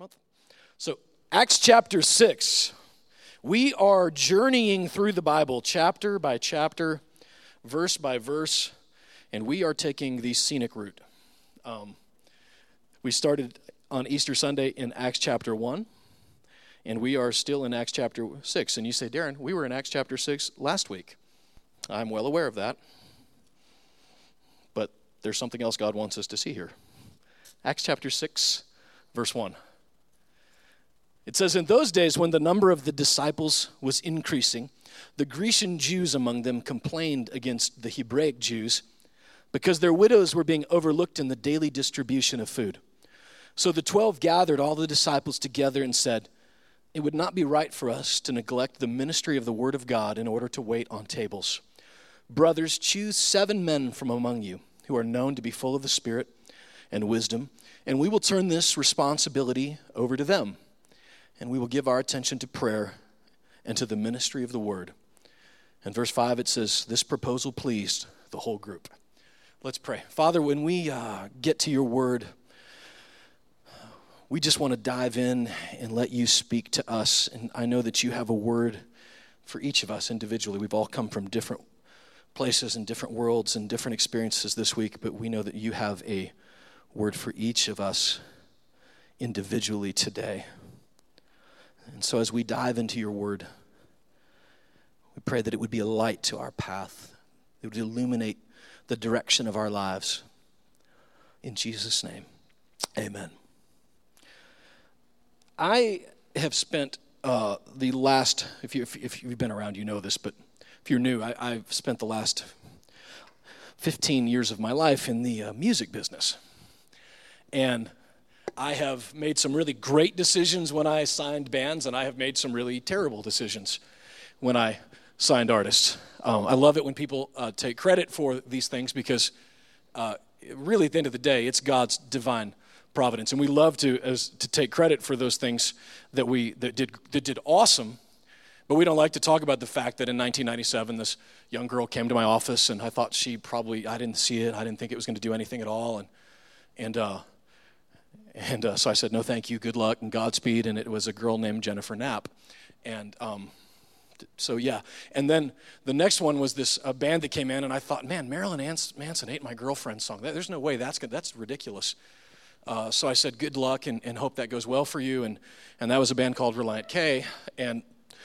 month. So, Acts chapter 6. We are journeying through the Bible chapter by chapter, verse by verse, and we are taking the scenic route. Um, we started on Easter Sunday in Acts chapter 1, and we are still in Acts chapter 6. And you say, Darren, we were in Acts chapter 6 last week. I'm well aware of that. But there's something else God wants us to see here. Acts chapter 6, verse 1. It says, In those days, when the number of the disciples was increasing, the Grecian Jews among them complained against the Hebraic Jews because their widows were being overlooked in the daily distribution of food. So the twelve gathered all the disciples together and said, It would not be right for us to neglect the ministry of the Word of God in order to wait on tables. Brothers, choose seven men from among you who are known to be full of the Spirit and wisdom, and we will turn this responsibility over to them. And we will give our attention to prayer and to the ministry of the word. In verse 5, it says, This proposal pleased the whole group. Let's pray. Father, when we uh, get to your word, we just want to dive in and let you speak to us. And I know that you have a word for each of us individually. We've all come from different places and different worlds and different experiences this week, but we know that you have a word for each of us individually today. And so, as we dive into your word, we pray that it would be a light to our path, it would illuminate the direction of our lives. In Jesus' name, amen. I have spent uh, the last, if, you, you've been around, you know this, but if you're new, I, I've spent the last 15 years of my life in the uh, music business. And I have made some really great decisions when I signed bands, and I have made some really terrible decisions when I signed artists. Um, I love it when people uh, take credit for these things because, uh, really, at the end of the day, it's God's divine providence, and we love to as, to take credit for those things that we that did that did awesome. But we don't like to talk about the fact that in 1997, this young girl came to my office, and I thought she probably I didn't see it. I didn't think it was going to do anything at all, and and uh, and uh, so I said, no, thank you, good luck, and Godspeed. And it was a girl named Jennifer Knapp. And um, so, yeah. And then the next one was this uh, band that came in, and I thought, man, Marilyn Manson ate my girlfriend's song. There's no way that's good. That's ridiculous. Uh, so I said, good luck and, and hope that goes well for you. And, and that was a band called Relient K. And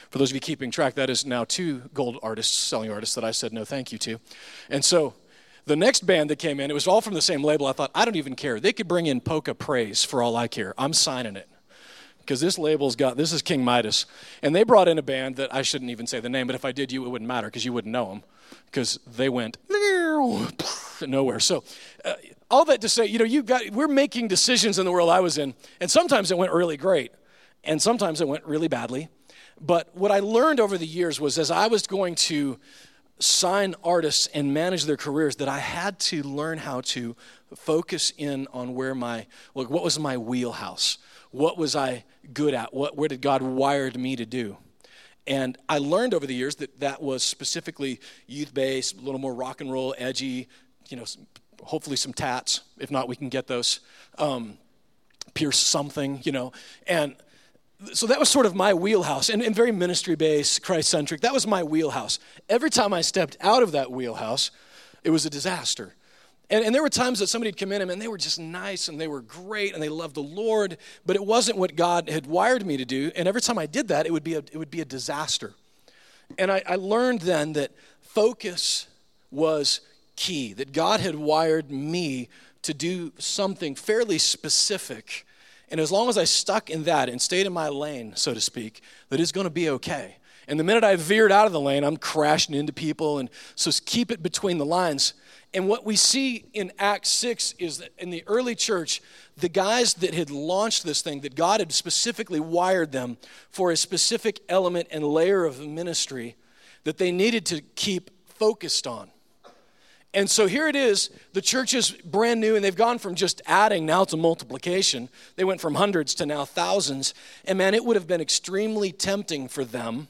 for those of you keeping track, that is now two gold artists, selling artists that I said no thank you to. And so the next band that came in, it was all from the same label. I thought, I don't even care. They could bring in Polka Praise for all I care. I'm signing it. Because this label's got, this is King Midas. And they brought in a band that I shouldn't even say the name, but if I did, you, it wouldn't matter because you wouldn't know them. Because they went nowhere. So, uh, all that to say, you know, you got, we're making decisions in the world I was in, and sometimes it went really great, and sometimes it went really badly. But what I learned over the years was as I was going to sign artists and manage their careers that I had to learn how to focus in on where my look what was my wheelhouse? What was I good at? What where did God wired me to do? And I learned over the years that that was specifically youth based a little more rock and roll edgy you know hopefully some tats. If not we can get those. Um, pierce something you know. And so that was sort of my wheelhouse and, and very ministry based christ centric that was my wheelhouse. Every time i stepped out of that wheelhouse it was a disaster. And, and there were times that somebody would come in and they were just nice and they were great and they loved the lord but it wasn't what god had wired me to do and every time i did that it would be a, it would be a disaster. And I, I learned then that focus was key that god had wired me to do something fairly specific and as long as I stuck in that and stayed in my lane, so to speak, that is going to be okay. And the minute I veered out of the lane, I'm crashing into people. And so keep it between the lines. And what we see in Acts 6 is that in the early church, the guys that had launched this thing, that God had specifically wired them for a specific element and layer of ministry that they needed to keep focused on. And so here it is. The church is brand new, and they've gone from just adding now to multiplication. They went from hundreds to now thousands. And man, it would have been extremely tempting for them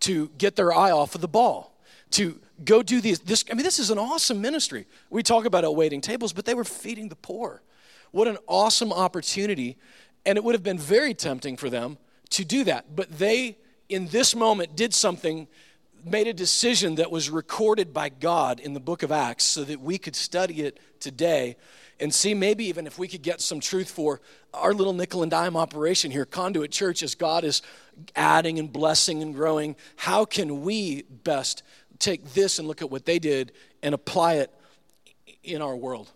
to get their eye off of the ball, to go do these. This, I mean, this is an awesome ministry. We talk about waiting tables, but they were feeding the poor. What an awesome opportunity And it would have been very tempting for them to do that. But they, in this moment, did something, made a decision that was recorded by God in the book of Acts so that we could study it today and see maybe even if we could get some truth for our little nickel and dime operation here, Conduit Church, as God is adding and blessing and growing. How can we best take this and look at what they did and apply it in our world?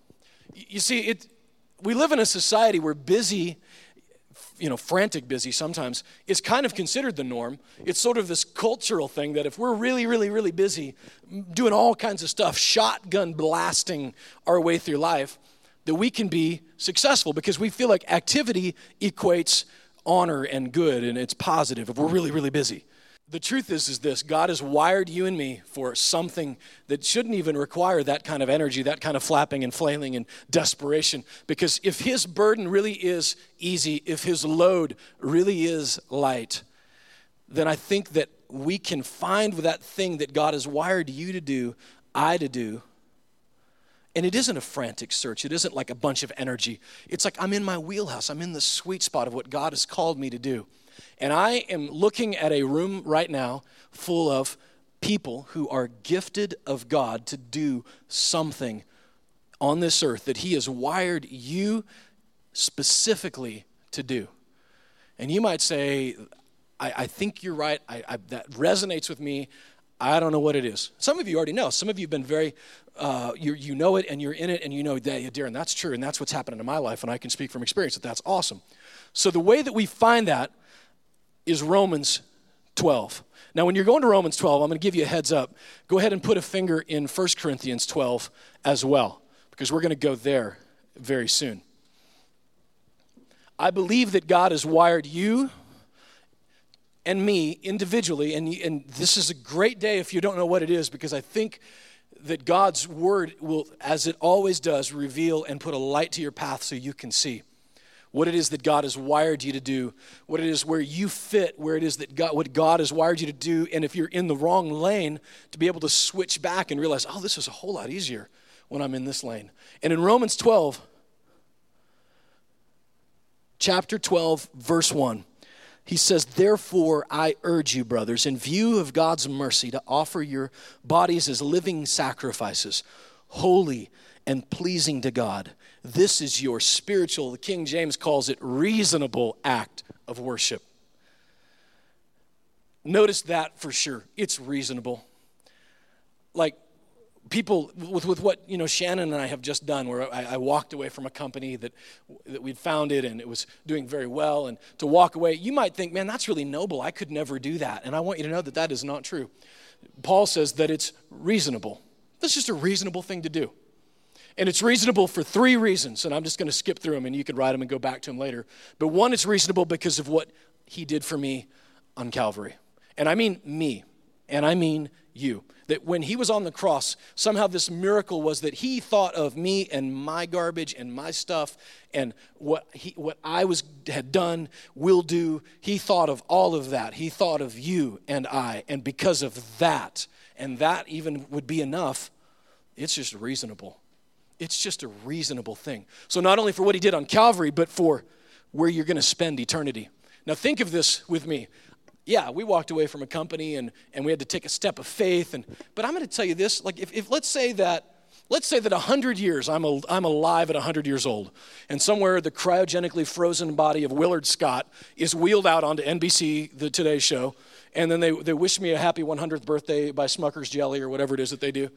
You see, it, we live in a society where busy you know, frantic busy sometimes, is kind of considered the norm. It's sort of this cultural thing that if we're really, really, really busy doing all kinds of stuff, shotgun blasting our way through life, that we can be successful because we feel like activity equates honor and good and it's positive if we're really, really busy the truth is is this god has wired you and me for something that shouldn't even require that kind of energy that kind of flapping and flailing and desperation because if his burden really is easy if his load really is light then i think that we can find that thing that god has wired you to do i to do and it isn't a frantic search. It isn't like a bunch of energy. It's like I'm in my wheelhouse. I'm in the sweet spot of what God has called me to do. And I am looking at a room right now full of people who are gifted of God to do something on this earth that He has wired you specifically to do. And you might say, I, I think you're right. I, I, that resonates with me. I don't know what it is. Some of you already know. Some of you have been very, uh, you, you know it and you're in it and you know, that, yeah, Darren, that's true and that's what's happening in my life and I can speak from experience that that's awesome. So the way that we find that is Romans 12. Now, when you're going to Romans 12, I'm going to give you a heads up. Go ahead and put a finger in 1 Corinthians 12 as well, because we're going to go there very soon. I believe that God has wired you and me individually, and, and this is a great day if you don't know what it is, because I think that God's word will, as it always does, reveal and put a light to your path so you can see what it is that God has wired you to do, what it is where you fit, where it is that God, what God has wired you to do, and if you're in the wrong lane, to be able to switch back and realize, oh, this is a whole lot easier when I'm in this lane. And in Romans 12, chapter 12, verse 1, he says, Therefore, I urge you, brothers, in view of God's mercy, to offer your bodies as living sacrifices, holy and pleasing to God. This is your spiritual, the King James calls it reasonable act of worship. Notice that for sure. It's reasonable. Like people with, with what you know Shannon and I have just done, where I, I, walked away from a company that that we'd founded and it was doing very well, and to walk away, you might think, man, that's really noble. I could never do that, and I want you to know that that is not true. Paul says that it's reasonable. That's just a reasonable thing to do. And it's reasonable for three reasons, and I'm just going to skip through them and you can write them and go back to them later. But one, it's reasonable because of what he did for me on Calvary. And I mean me, and I mean you. That when he was on the cross, somehow this miracle was that he thought of me and my garbage and my stuff and what, he, what I was, had done, will do. He thought of all of that. He thought of you and I. And because of that, and that even would be enough, it's just reasonable it's just a reasonable thing. So, not only for what he did on Calvary, but for where you're going to spend eternity. Now, think of this with me. Yeah, we walked away from a company and, and we had to take a step of faith. And, but I'm going to tell you this like, if, if let's say that. Let's say that 100 years, I'm, a, I'm alive at 100 years old, and somewhere the cryogenically frozen body of Willard Scott is wheeled out onto NBC, the Today Show, and then they, they wish me a happy 100th birthday by Smucker's Jelly or whatever it is that they do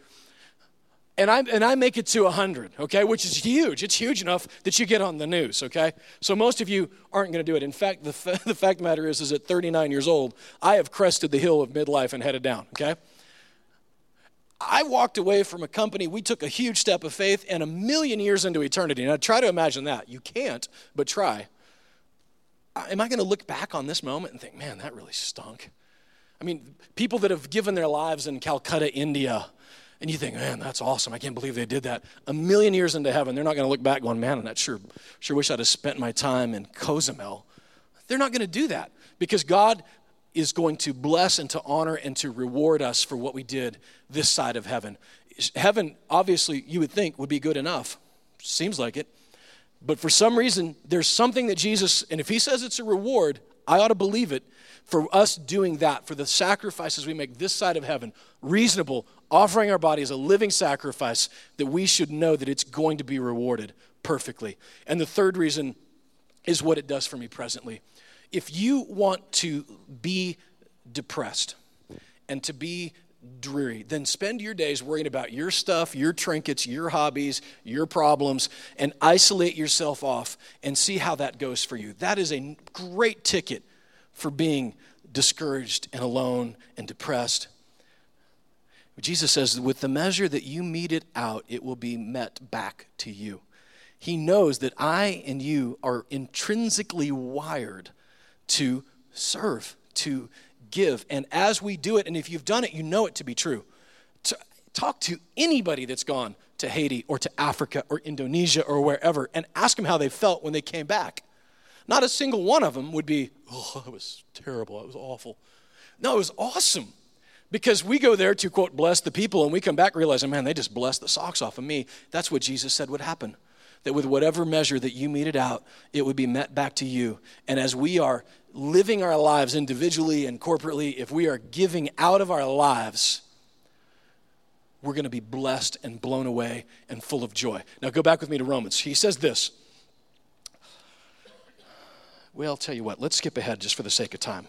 and I, and I make it to 100, okay, which is huge. It's huge enough that you get on the news, okay? So most of you aren't going to do it. In fact, the, f- the fact the matter is, is at 39 years old, I have crested the hill of midlife and headed down, okay? I walked away from a company, we took a huge step of faith and a million years into eternity. Now, try to imagine that. You can't, but try. Am I going to look back on this moment and think, man, that really stunk? I mean, people that have given their lives in Calcutta, India, and you think, man, that's awesome. I can't believe they did that. A million years into heaven, they're not going to look back going, man, I sure, sure wish I'd have spent my time in Cozumel. They're not going to do that because God is going to bless and to honor and to reward us for what we did this side of heaven. Heaven, obviously, you would think would be good enough. Seems like it. But for some reason, there's something that Jesus, and if he says it's a reward, I ought to believe it for us doing that, for the sacrifices we make this side of heaven, reasonable, offering our body as a living sacrifice, that we should know that it's going to be rewarded perfectly. And the third reason is what it does for me presently. If you want to be depressed and to be dreary, then spend your days worrying about your stuff, your trinkets, your hobbies, your problems, and isolate yourself off and see how that goes for you. That is a great ticket for being discouraged and alone and depressed. Jesus says, with the measure that you mete it out, it will be met back to you. He knows that I and you are intrinsically wired to serve, to give. And as we do it, and if you've done it, you know it to be true. Talk to anybody that's gone to Haiti or to Africa or Indonesia or wherever and ask them how they felt when they came back. Not a single one of them would be, oh, it was terrible, it was awful. No, it was awesome. Because we go there to, quote, bless the people, and we come back realizing, man, they just blessed the socks off of me. That's what Jesus said would happen. That with whatever measure that you meted out, it would be met back to you. And as we are living our lives individually and corporately, if we are giving out of our lives, we're going to be blessed and blown away and full of joy. Now, go back with me to Romans. He says this. Well, I'll tell you what, let's skip ahead just for the sake of time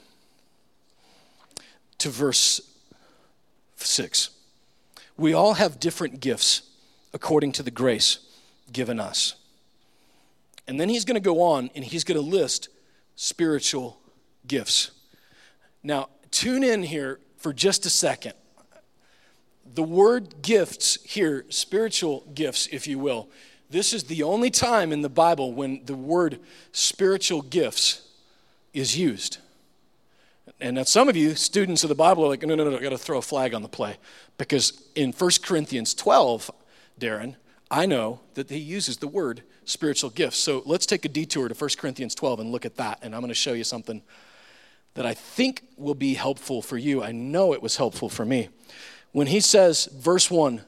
to verse 6. We all have different gifts according to the grace given us. And then he's going to go on and he's going to list spiritual gifts. Now, tune in here for just a second. The word gifts here, spiritual gifts, if you will, this is the only time in the Bible when the word spiritual gifts is used. And now some of you, students of the Bible, are like, no, no, no, I got to throw a flag on the play. Because in 1 Corinthians 12, Darren, I know that he uses the word spiritual gifts. So let's take a detour to 1 Corinthians 12 and look at that. And I'm going to show you something that I think will be helpful for you. I know it was helpful for me. When he says, verse 1,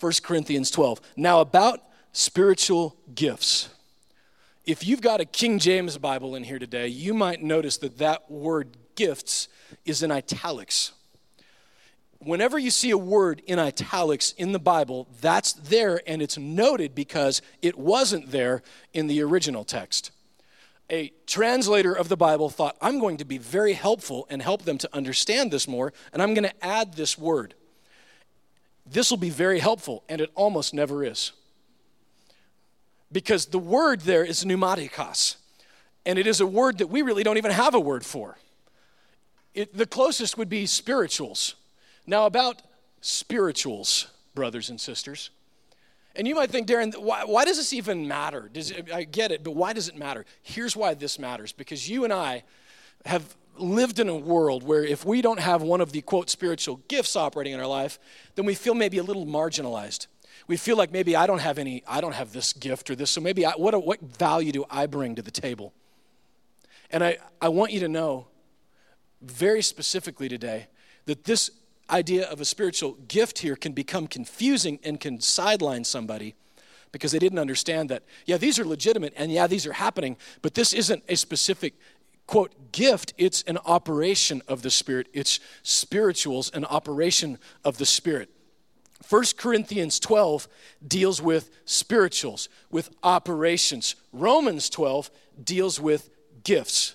1 Corinthians 12, now about spiritual gifts. If you've got a King James Bible in here today, you might notice that that word gifts is in italics whenever you see a word in italics in the Bible, that's there and it's noted because it wasn't there in the original text. A translator of the Bible thought, I'm going to be very helpful and help them to understand this more, and I'm going to add this word. This will be very helpful, and it almost never is. Because the word there is pneumatikos, and it is a word that we really don't even have a word for. It, the closest would be spirituals now, about spirituals, brothers and sisters. And you might think, Darren, why, why does this even matter? Does it, I get it, but why does it matter? Here's why this matters because you and I have lived in a world where if we don't have one of the quote spiritual gifts operating in our life, then we feel maybe a little marginalized. We feel like maybe I don't have any, I don't have this gift or this, so maybe I, what, what value do I bring to the table? And I, I want you to know very specifically today that this idea of a spiritual gift here can become confusing and can sideline somebody because they didn't understand that, yeah, these are legitimate and yeah, these are happening, but this isn't a specific, quote, gift. It's an operation of the Spirit. It's spirituals, an operation of the Spirit. 1 Corinthians 12 deals with spirituals, with operations. Romans 12 deals with gifts.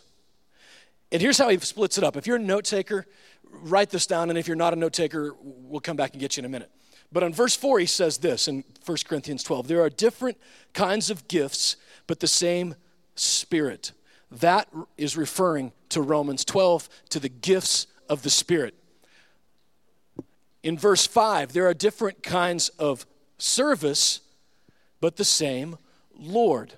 And here's how he splits it up. If you're a note taker, write this down, and if you're not a note taker, we'll come back and get you in a minute. But on verse 4, he says this in 1 Corinthians 12 there are different kinds of gifts, but the same Spirit. That is referring to Romans 12, to the gifts of the Spirit. In verse 5, there are different kinds of service, but the same Lord,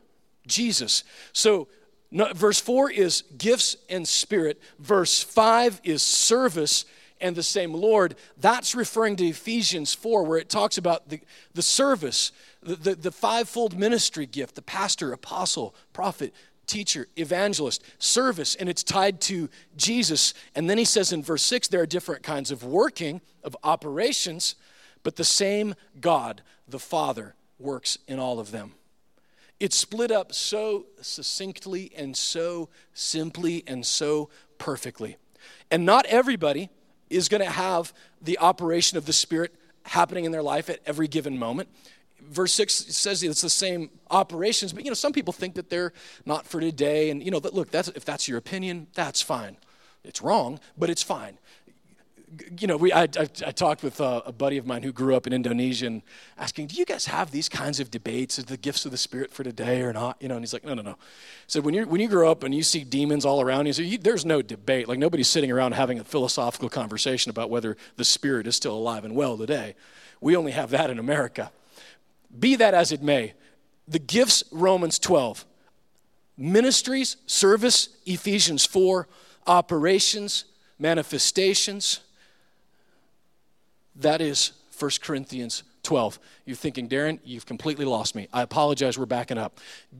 Jesus. So no, verse 4 is gifts and spirit. Verse 5 is service and the same Lord. That's referring to Ephesians 4, where it talks about the, the service, the, the, the fivefold ministry gift the pastor, apostle, prophet, teacher, evangelist, service, and it's tied to Jesus. And then he says in verse 6 there are different kinds of working, of operations, but the same God, the Father, works in all of them. It's split up so succinctly and so simply and so perfectly. And not everybody is going to have the operation of the Spirit happening in their life at every given moment. Verse 6 says it's the same operations, but you know, some people think that they're not for today. And you know, look, that's, if that's your opinion, that's fine. It's wrong, but it's fine you know, we, I, I, I talked with a, a, buddy of mine who grew up in Indonesia and asking, do you guys have these kinds of debates? Is the gifts of the Spirit for today or not? You know, and he's like, no, no, no. So when, you when you grow up and you see demons all around you, so you, there's no debate. Like nobody's sitting around having a philosophical conversation about whether the Spirit is still alive and well today. We only have that in America. Be that as it may, the gifts, Romans 12, ministries, service, Ephesians 4, operations, manifestations, that is 1 Corinthians 12. You're thinking, Darren, you've completely lost me. I apologize, we're backing up.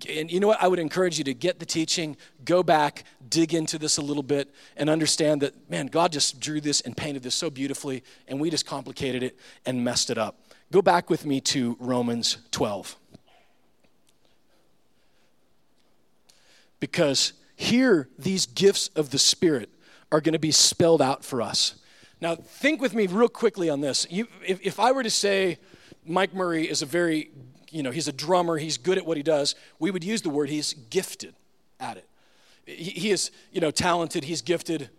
And you know what? I would encourage you to get the teaching, go back, dig into this a little bit, and understand that, man, God just drew this and painted this so beautifully, and we just complicated it and messed it up. Go back with me to Romans 12. Because here, these gifts of the Spirit are going to be spelled out for us. Now, think with me real quickly on this. You, if, if I were to say Mike Murray is a very, you know, he's a drummer, he's good at what he does, we would use the word he's gifted at it. He, he is, you know, talented, he's gifted.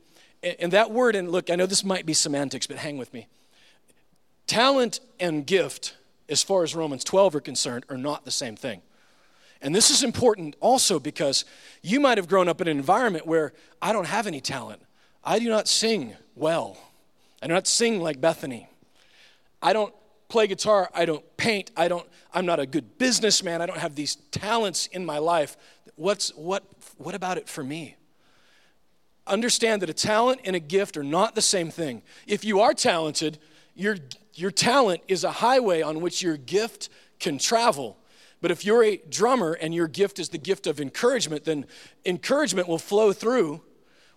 And, and that word, and look, I know this might be semantics, but hang with me. Talent and gift, as far as Romans 12 are concerned, are not the same thing. And this is important also because you might have grown up in an environment where I don't have any talent. I do not sing well. I do not sing like Bethany. I don't play guitar. I don't paint. I don't, I'm not a good businessman. I don't have these talents in my life. What's, what, what about it for me? Understand that a talent and a gift are not the same thing. If you are talented, your, your talent is a highway on which your gift can travel. But if you're a drummer and your gift is the gift of encouragement, then encouragement will flow through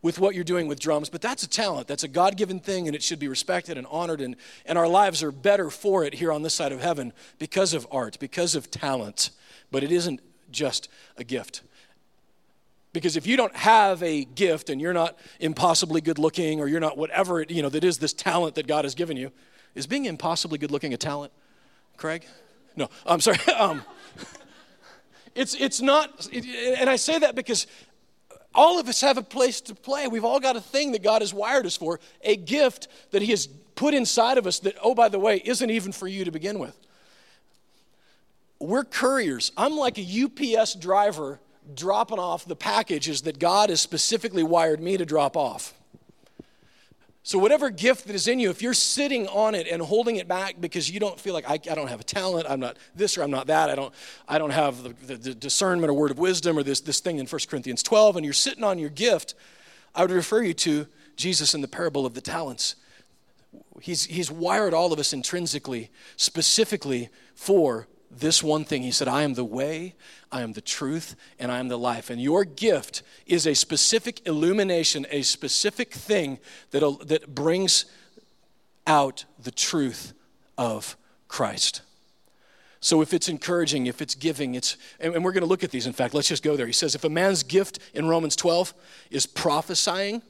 with what you're doing with drums, but that's a talent. That's a God given thing, and it should be respected and honored. And, and our lives are better for it here on this side of heaven because of art, because of talent. But it isn't just a gift. Because if you don't have a gift and you're not impossibly good looking or you're not whatever, it, you know, that is this talent that God has given you, is being impossibly good looking a talent, Craig? No, I'm sorry. um, it's, it's not, it, and I say that because all of us have a place to play. We've all got a thing that God has wired us for, a gift that He has put inside of us that, oh, by the way, isn't even for you to begin with. We're couriers. I'm like a UPS driver dropping off the packages that God has specifically wired me to drop off. So, whatever gift that is in you, if you're sitting on it and holding it back because you don't feel like I, I don't have a talent, I'm not this or I'm not that, I don't, I don't have the, the, the discernment or word of wisdom or this, this thing in 1 Corinthians 12, and you're sitting on your gift, I would refer you to Jesus in the parable of the talents. He's, he's wired all of us intrinsically, specifically for this one thing. He said, I am the way, I am the truth, and I am the life. And your gift is a specific illumination, a specific thing that, that brings out the truth of Christ. So if it's encouraging, if it's giving, it's, and, we're going to look at these. In fact, let's just go there. He says, if a man's gift in Romans 12 is prophesying,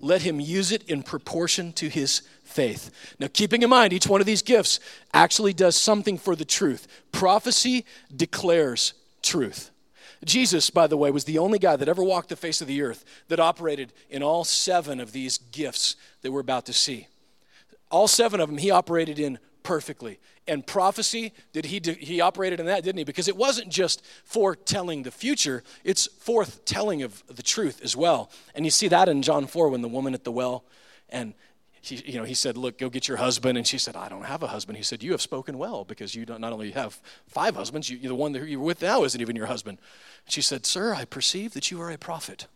let him use it in proportion to his faith. Now, keeping in mind, each one of these gifts actually does something for the truth. Prophecy declares truth. Jesus, by the way, was the only guy that ever walked the face of the earth that operated in all seven of these gifts that we're about to see. All seven of them he operated in perfectly. And prophecy, did he do, he operated in that, didn't he? Because it wasn't just foretelling the future, it's foretelling of the truth as well. And you see that in John 4 when the woman at the well and he, you know, he said, Look, go get your husband. And she said, I don't have a husband. He said, You have spoken well because you not only have five husbands, you, the one that you're with now isn't even your husband. She said, Sir, I perceive that you are a prophet.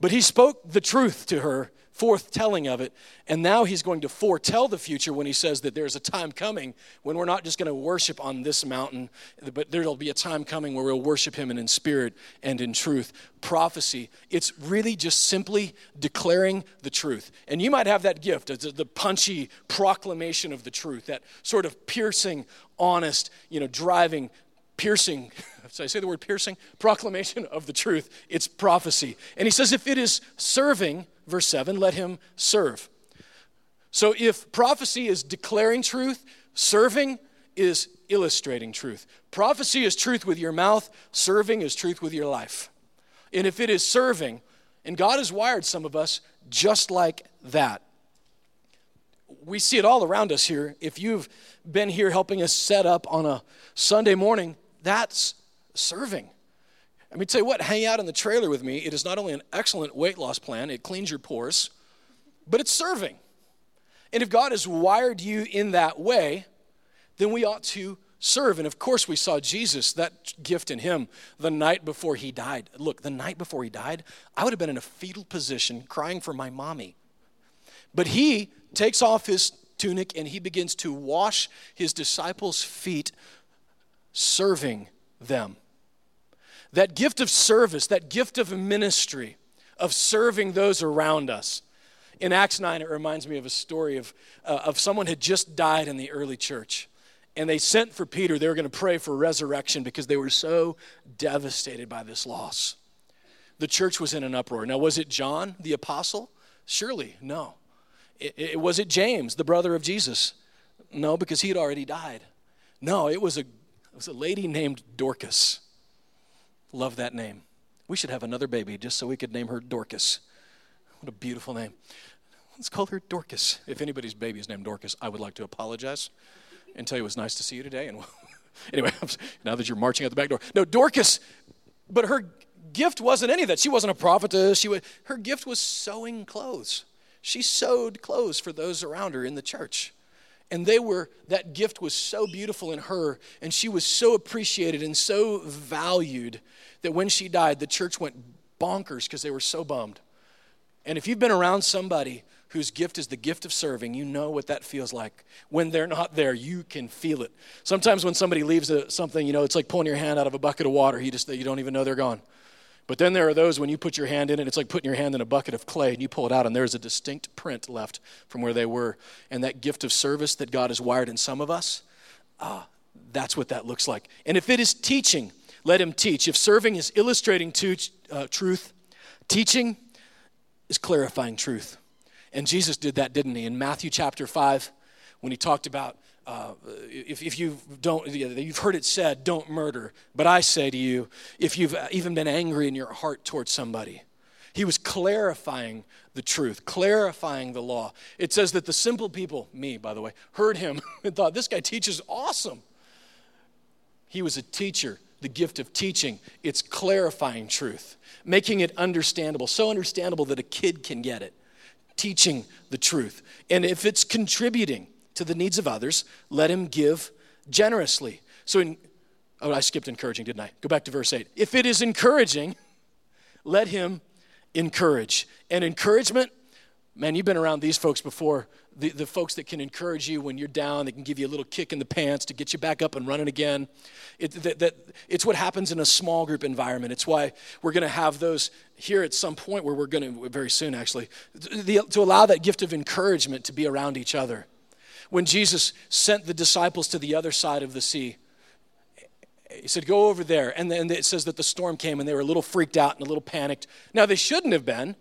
But he spoke the truth to her forthtelling of it. And now he's going to foretell the future when he says that there's a time coming when we're not just going to worship on this mountain, but there'll be a time coming where we'll worship him and in spirit and in truth. Prophecy, it's really just simply declaring the truth. And you might have that gift, the punchy proclamation of the truth, that sort of piercing, honest, you know, driving piercing, did I say the word piercing? Proclamation of the truth. It's prophecy. And he says, if it is serving, verse 7, let him serve. So if prophecy is declaring truth, serving is illustrating truth. Prophecy is truth with your mouth, serving is truth with your life. And if it is serving, and God has wired some of us just like that. We see it all around us here. If you've been here helping us set up on a Sunday morning, that's serving. I mean, tell you what, hang out in the trailer with me. It is not only an excellent weight loss plan, it cleans your pores, but it's serving. And if God has wired you in that way, then we ought to serve. And of course, we saw Jesus, that gift in him, the night before he died. Look, the night before he died, I would have been in a fetal position crying for my mommy. But he takes off his tunic and he begins to wash his disciples' feet, serving them. That gift of service, that gift of ministry, of serving those around us. In Acts 9, it reminds me of a story of, uh, of someone had just died in the early church. And they sent for Peter. They were going to pray for resurrection because they were so devastated by this loss. The church was in an uproar. Now, was it John the apostle? Surely, no. It, it, was it James, the brother of Jesus? No, because he had already died. No, it was a, it was a lady named Dorcas. Love that name. We should have another baby just so we could name her Dorcas. What a beautiful name. Let's call her Dorcas. If anybody's baby is named Dorcas, I would like to apologize and tell you it was nice to see you today. And anyway, now that you're marching out the back door. No, Dorcas, but her gift wasn't any of that. She wasn't a prophetess. She was, her gift was sewing clothes. She sewed clothes for those around her in the church. And they were, that gift was so beautiful in her, and she was so appreciated and so valued that when she died, the church went bonkers because they were so bummed. And if you've been around somebody whose gift is the gift of serving, you know what that feels like. When they're not there, you can feel it. Sometimes when somebody leaves a, something, you know, it's like pulling your hand out of a bucket of water. You just you don't even know they're gone. But then there are those when you put your hand in it, it's like putting your hand in a bucket of clay and you pull it out, and there's a distinct print left from where they were. And that gift of service that God has wired in some of us, ah, that's what that looks like. And if it is teaching, let him teach. If serving is illustrating to, uh, truth, teaching is clarifying truth. And Jesus did that, didn't he? In Matthew chapter 5, when he talked about uh, if, if you don't, you've heard it said, don't murder. But I say to you, if you've even been angry in your heart towards somebody, he was clarifying the truth, clarifying the law. It says that the simple people, me by the way, heard him and thought, this guy teaches awesome. He was a teacher, the gift of teaching. It's clarifying truth, making it understandable, so understandable that a kid can get it teaching the truth. And if it's contributing to the needs of others, let him give generously. So, in, oh, I skipped encouraging, didn't I? Go back to verse 8. If it is encouraging, let him encourage. And encouragement, man, you've been around these folks before the, the folks that can encourage you when you're down, they can give you a little kick in the pants to get you back up and running again. It, that, that, it's what happens in a small group environment. It's why we're going to have those here at some point where we're going to, very soon actually, the, to allow that gift of encouragement to be around each other. When Jesus sent the disciples to the other side of the sea, he said, Go over there. And then it says that the storm came and they were a little freaked out and a little panicked. Now, they shouldn't have been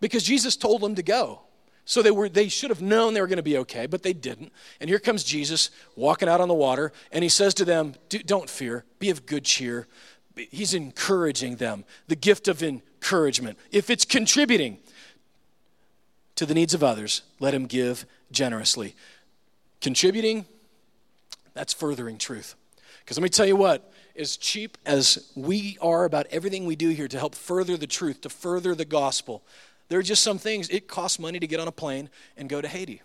because Jesus told them to go. So they, were, they should have known they were going to be okay, but they didn't. And here comes Jesus walking out on the water, and he says to them, Don't fear, be of good cheer. He's encouraging them, the gift of encouragement. If it's contributing to the needs of others, let him give generously. Contributing, that's furthering truth. Because let me tell you what, as cheap as we are about everything we do here to help further the truth, to further the gospel, there are just some things, it costs money to get on a plane and go to Haiti.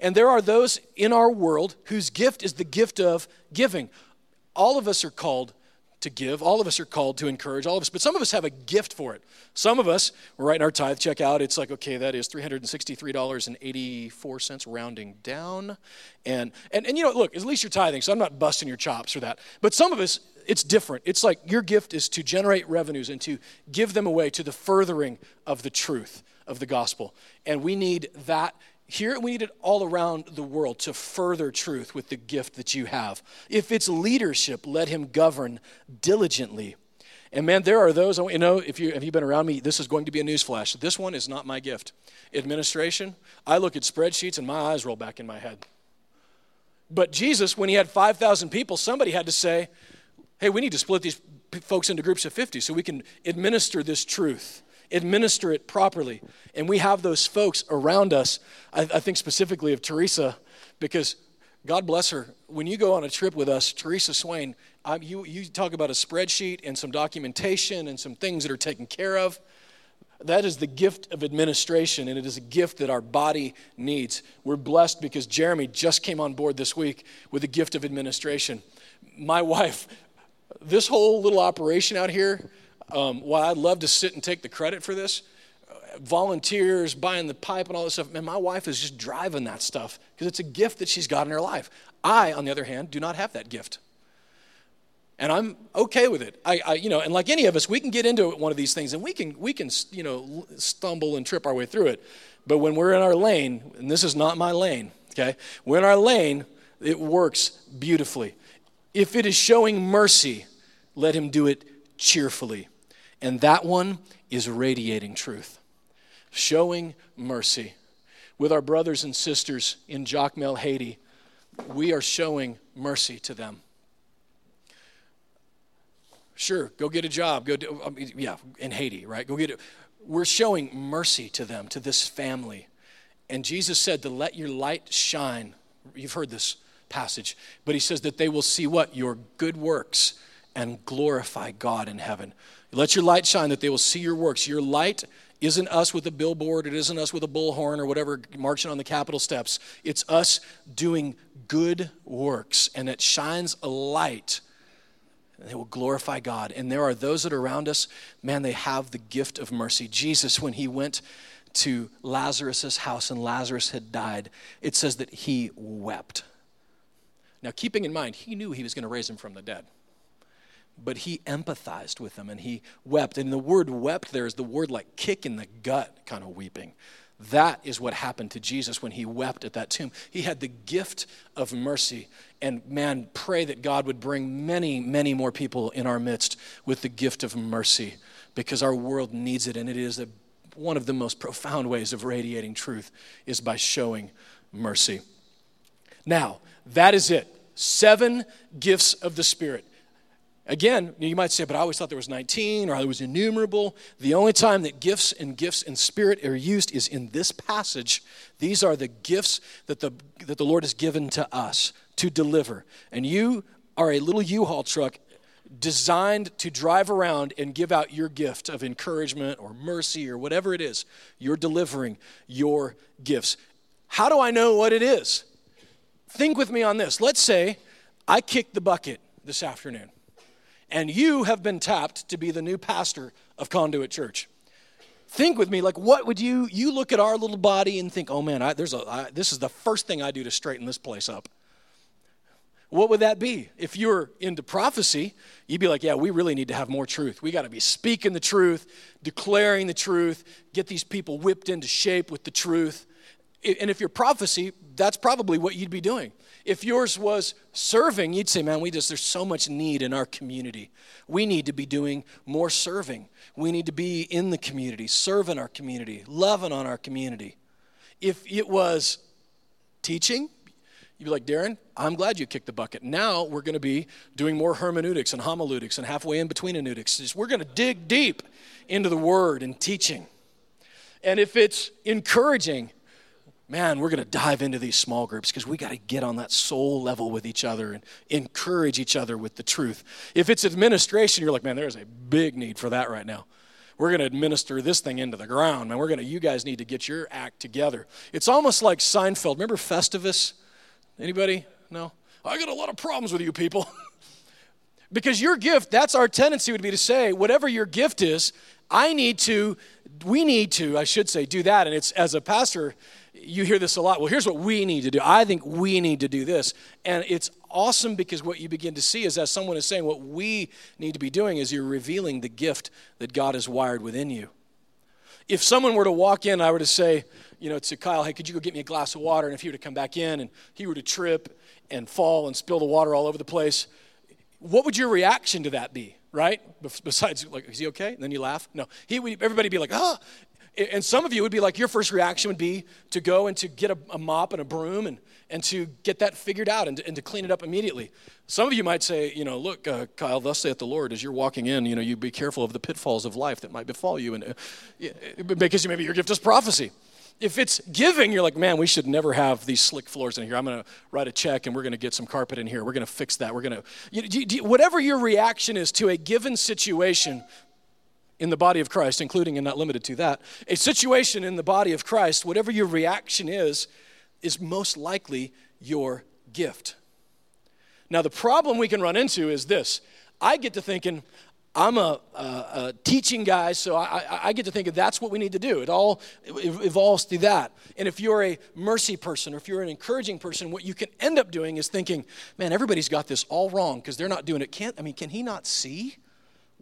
And there are those in our world whose gift is the gift of giving. All of us are called to give. All of us are called to encourage. All of us, but some of us have a gift for it. Some of us, we're writing our tithe check out. It's like, okay, that is $363.84 rounding down. And, and, and you know, look, at least you're tithing, so I'm not busting your chops for that. But some of us, it's different. It's like your gift is to generate revenues and to give them away to the furthering of the truth of the gospel. And we need that here we need it all around the world to further truth with the gift that you have. If it's leadership, let him govern diligently. And man, there are those, you know, if you have you been around me, this is going to be a newsflash. This one is not my gift. Administration, I look at spreadsheets and my eyes roll back in my head. But Jesus, when he had 5,000 people, somebody had to say, hey, we need to split these folks into groups of 50 so we can administer this truth administer it properly. And we have those folks around us. I, I think specifically of Teresa, because God bless her. When you go on a trip with us, Teresa Swain, um, you, you talk about a spreadsheet and some documentation and some things that are taken care of. That is the gift of administration, and it is a gift that our body needs. We're blessed because Jeremy just came on board this week with the gift of administration. My wife, this whole little operation out here, um, while I'd love to sit and take the credit for this, uh, volunteers, buying the pipe and all this stuff, man, my wife is just driving that stuff because it's a gift that she's got in her life. I, on the other hand, do not have that gift. And I'm okay with it. I, I, you know, and like any of us, we can get into one of these things and we can, we can, you know, stumble and trip our way through it. But when we're in our lane, and this is not my lane, okay? We're in our lane, it works beautifully. If it is showing mercy, let him do it cheerfully. And that one is radiating truth, showing mercy. With our brothers and sisters in Jacmel, Haiti, we are showing mercy to them. Sure, go get a job. Go do, I mean, yeah, in Haiti, right? Go get it. We're showing mercy to them, to this family. And Jesus said to let your light shine. You've heard this passage, but he says that they will see what? Your good works and glorify God in heaven. Let your light shine that they will see your works. Your light isn't us with a billboard, it isn't us with a bullhorn or whatever marching on the Capitol steps. It's us doing good works, and it shines a light. And they will glorify God. And there are those that are around us, man, they have the gift of mercy. Jesus, when he went to Lazarus' house and Lazarus had died, it says that he wept. Now, keeping in mind, he knew he was going to raise him from the dead but he empathized with them and he wept. And the word wept there is the word like kick in the gut kind of weeping. That is what happened to Jesus when he wept at that tomb. He had the gift of mercy. And man, pray that God would bring many, many more people in our midst with the gift of mercy because our world needs it. And it is a, one of the most profound ways of radiating truth is by showing mercy. Now, that is it. Seven gifts of the Spirit. Again, you might say, but I always thought there was 19 or I was innumerable. The only time that gifts and gifts and spirit are used is in this passage. These are the gifts that the, that the Lord has given to us to deliver. And you are a little U Haul truck designed to drive around and give out your gift of encouragement or mercy or whatever it is. You're delivering your gifts. How do I know what it is? Think with me on this. Let's say I kicked the bucket this afternoon and you have been tapped to be the new pastor of Conduit Church. Think with me, like, what would you, you look at our little body and think, oh man, I, there's a, I, this is the first thing I do to straighten this place up. What would that be? If you're into prophecy, you'd be like, yeah, we really need to have more truth. We got to be speaking the truth, declaring the truth, get these people whipped into shape with the truth. And if you're prophecy, that's probably what you'd be doing. If yours was serving, you'd say, man, we just, there's so much need in our community. We need to be doing more serving. We need to be in the community, serving our community, loving on our community. If it was teaching, you'd be like, Darren, I'm glad you kicked the bucket. Now we're going to be doing more hermeneutics and homiletics and halfway in between hermeneutics. We're going to dig deep into the word and teaching. And if it's encouraging, man, we're going to dive into these small groups because we got to get on that soul level with each other and encourage each other with the truth. If it's administration, you're like, man, there's a big need for that right now. We're going to administer this thing into the ground, man. We're going to, you guys need to get your act together. It's almost like Seinfeld. Remember Festivus? Anybody? No? I got a lot of problems with you people. because your gift, that's our tendency would be to say, whatever your gift is, I need to, we need to, I should say, do that. And it's as a pastor, you hear this a lot. Well, here's what we need to do. I think we need to do this. And it's awesome because what you begin to see is as someone is saying, what we need to be doing is you're revealing the gift that God has wired within you. If someone were to walk in, I were to say, you know, to Kyle, hey, could you go get me a glass of water? And if he were to come back in and he were to trip and fall and spill the water all over the place, what would your reaction to that be, right? Besides, like, is he okay? And then you laugh? No. He would, everybody be like, ah. And some of you would be like, your first reaction would be to go and to get a, a mop and a broom and, and to get that figured out and to, and to clean it up immediately. Some of you might say, you know, look, uh, Kyle, thus saith the Lord, as you're walking in, you know, you be careful of the pitfalls of life that might befall you. And uh, because maybe your gift is prophecy if it's giving, you're like, man, we should never have these slick floors in here. I'm going to write a check and we're going to get some carpet in here. We're going to fix that. We're going to, whatever your reaction is to a given situation in the body of Christ, including and not limited to that, a situation in the body of Christ, whatever your reaction is, is most likely your gift. Now, the problem we can run into is this I get to thinking, I'm a, a, a, teaching guy, so I, I, get to think of that's what we need to do. It all evolves through that. And if you're a mercy person or if you're an encouraging person, what you can end up doing is thinking, man, everybody's got this all wrong because they're not doing it. Can't, I mean, can he not see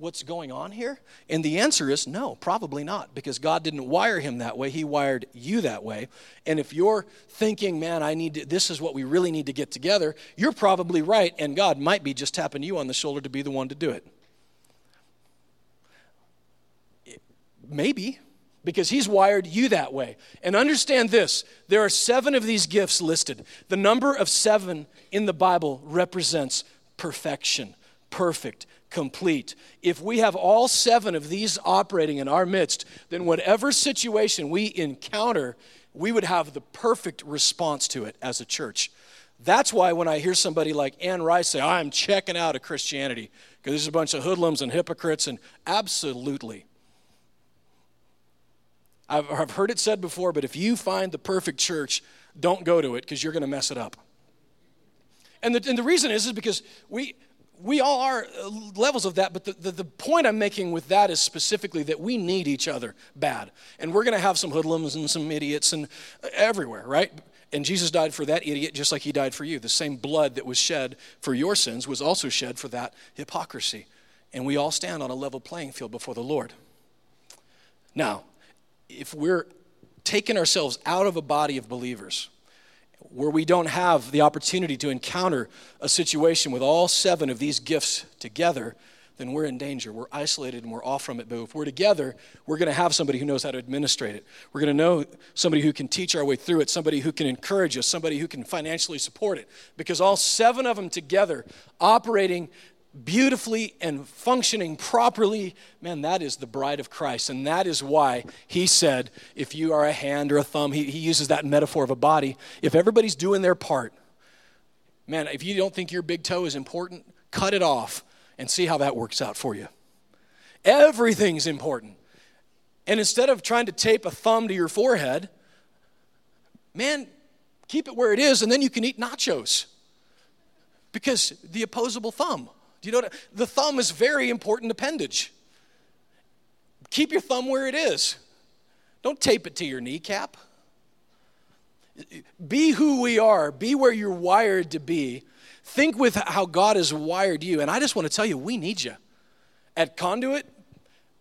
what's going on here? And the answer is no, probably not, because God didn't wire him that way. He wired you that way. And if you're thinking, man, I need to, this is what we really need to get together, you're probably right. And God might be just tapping you on the shoulder to be the one to do it. Maybe, because he's wired you that way. And understand this there are seven of these gifts listed. The number of seven in the Bible represents perfection, perfect, complete. If we have all seven of these operating in our midst, then whatever situation we encounter, we would have the perfect response to it as a church. That's why when I hear somebody like Anne Rice say, I'm checking out of Christianity because there's a bunch of hoodlums and hypocrites, and absolutely. I've, I've heard it said before, but if you find the perfect church, don't go to it because you're going to mess it up. And the, and the reason is, is because we, we all are uh, levels of that, but the, the, the, point I'm making with that is specifically that we need each other bad. And we're going to have some hoodlums and some idiots and uh, everywhere, right? And Jesus died for that idiot just like he died for you. The same blood that was shed for your sins was also shed for that hypocrisy. And we all stand on a level playing field before the Lord. Now, if we're taking ourselves out of a body of believers where we don't have the opportunity to encounter a situation with all seven of these gifts together, then we're in danger. We're isolated and we're off from it. But if we're together, we're going to have somebody who knows how to administrate it. We're going to know somebody who can teach our way through it, somebody who can encourage us, somebody who can financially support it. Because all seven of them together operating beautifully and functioning properly, man, that is the bride of Christ. And that is why he said, if you are a hand or a thumb, he, he uses that metaphor of a body. If everybody's doing their part, man, if you don't think your big toe is important, cut it off and see how that works out for you. Everything's important. And instead of trying to tape a thumb to your forehead, man, keep it where it is, and then you can eat nachos. Because the opposable thumb. Do you know what? The thumb is very important appendage. Keep your thumb where it is. Don't tape it to your kneecap. Be who we are, be where you're wired to be. Think with how God has wired you. And I just want to tell you, we need you. At Conduit,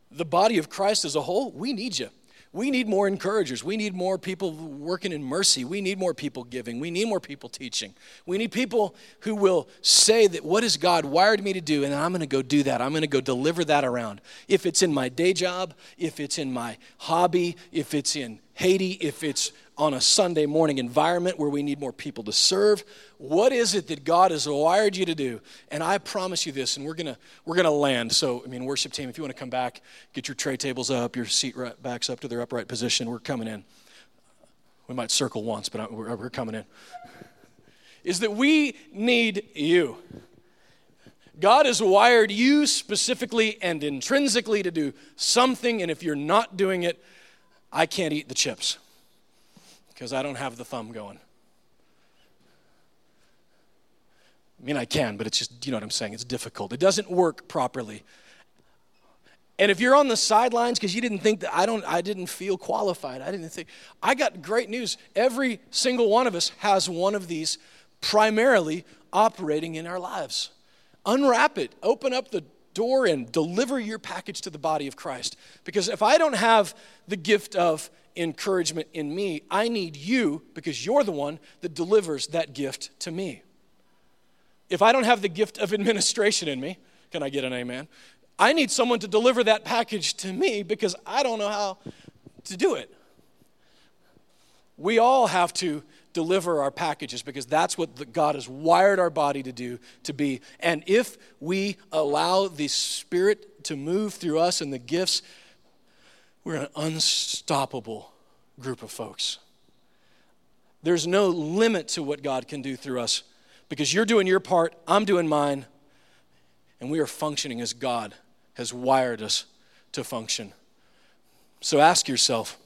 the body of Christ as a whole, we need you. We need more encouragers. We need more people working in mercy. We need more people giving. We need more people teaching. We need people who will say that what has God wired me to do, and I'm going to go do that. I'm going to go deliver that around. If it's in my day job, if it's in my hobby, if it's in Haiti, if it's on a Sunday morning environment where we need more people to serve. What is it that God has wired you to do? And I promise you this, and we're gonna we're gonna land. So, I mean, worship team, if you want to come back, get your tray tables up, your seat backs up to their upright position. We're coming in. We might circle once, but we're, uh, we're coming in. Is that we need you. God has wired you specifically and intrinsically to do something, and if you're not doing it, I can't eat the chips because I don't have the thumb going. I mean, I can, but it's just, you know what I'm saying? It's difficult. It doesn't work properly. And if you're on the sidelines because you didn't think that I don't I didn't feel qualified. I didn't think I got great news. Every single one of us has one of these primarily operating in our lives. Unwrap it. Open up the door and deliver your package to the body of Christ. Because if I don't have the gift of encouragement in me, I need you because you're the one that delivers that gift to me. If I don't have the gift of administration in me, can I get an amen? I need someone to deliver that package to me because I don't know how to do it. We all have to deliver our packages because that's what God has wired our body to do, to be. And if we allow the Spirit to move through us and the gifts, we're an unstoppable group of folks. There's no limit to what God can do through us because you're doing your part, I'm doing mine, and we are functioning as God has wired us to function. So ask yourself,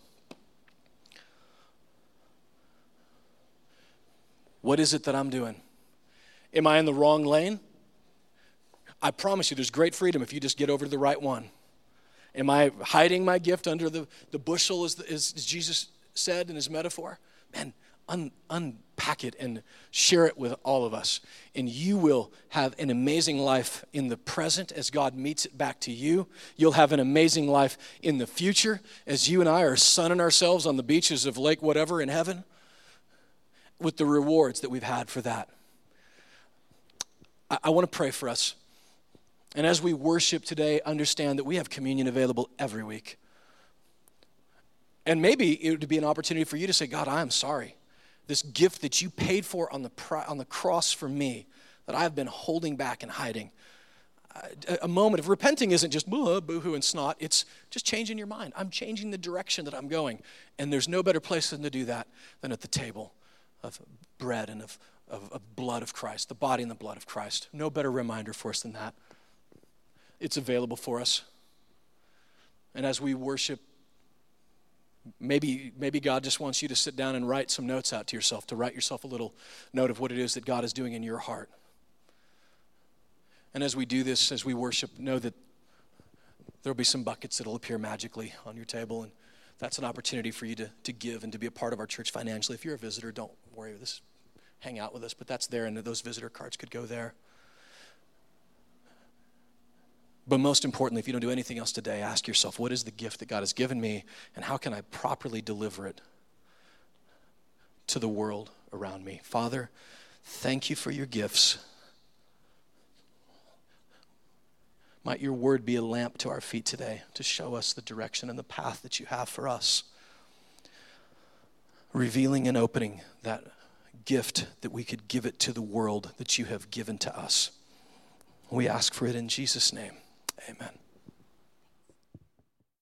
What is it that I'm doing? Am I in the wrong lane? I promise you, there's great freedom if you just get over to the right one. Am I hiding my gift under the, the bushel, as, the, as Jesus said in his metaphor? Man, un, unpack it and share it with all of us. And you will have an amazing life in the present as God meets it back to you. You'll have an amazing life in the future as you and I are sunning ourselves on the beaches of Lake whatever in heaven with the rewards that we've had for that. I, I want to pray for us. And as we worship today, understand that we have communion available every week. And maybe it would be an opportunity for you to say, God, I am sorry. This gift that you paid for on the, on the cross for me, that I've been holding back and hiding. A moment of repenting isn't just boo uh, hoo and snot, it's just changing your mind. I'm changing the direction that I'm going. And there's no better place than to do that than at the table of bread and of, of, of blood of Christ, the body and the blood of Christ. No better reminder for us than that. It's available for us. And as we worship, maybe, maybe God just wants you to sit down and write some notes out to yourself, to write yourself a little note of what it is that God is doing in your heart. And as we do this, as we worship, know that there'll be some buckets that'll appear magically on your table. And that's an opportunity for you to, to give and to be a part of our church financially. If you're a visitor, don't worry this. Hang out with us, but that's there, and those visitor cards could go there. But most importantly, if you don't do anything else today, ask yourself what is the gift that God has given me, and how can I properly deliver it to the world around me? Father, thank you for your gifts. Might your word be a lamp to our feet today to show us the direction and the path that you have for us. Revealing and opening that gift that we could give it to the world that you have given to us. We ask for it in Jesus' name. Amen.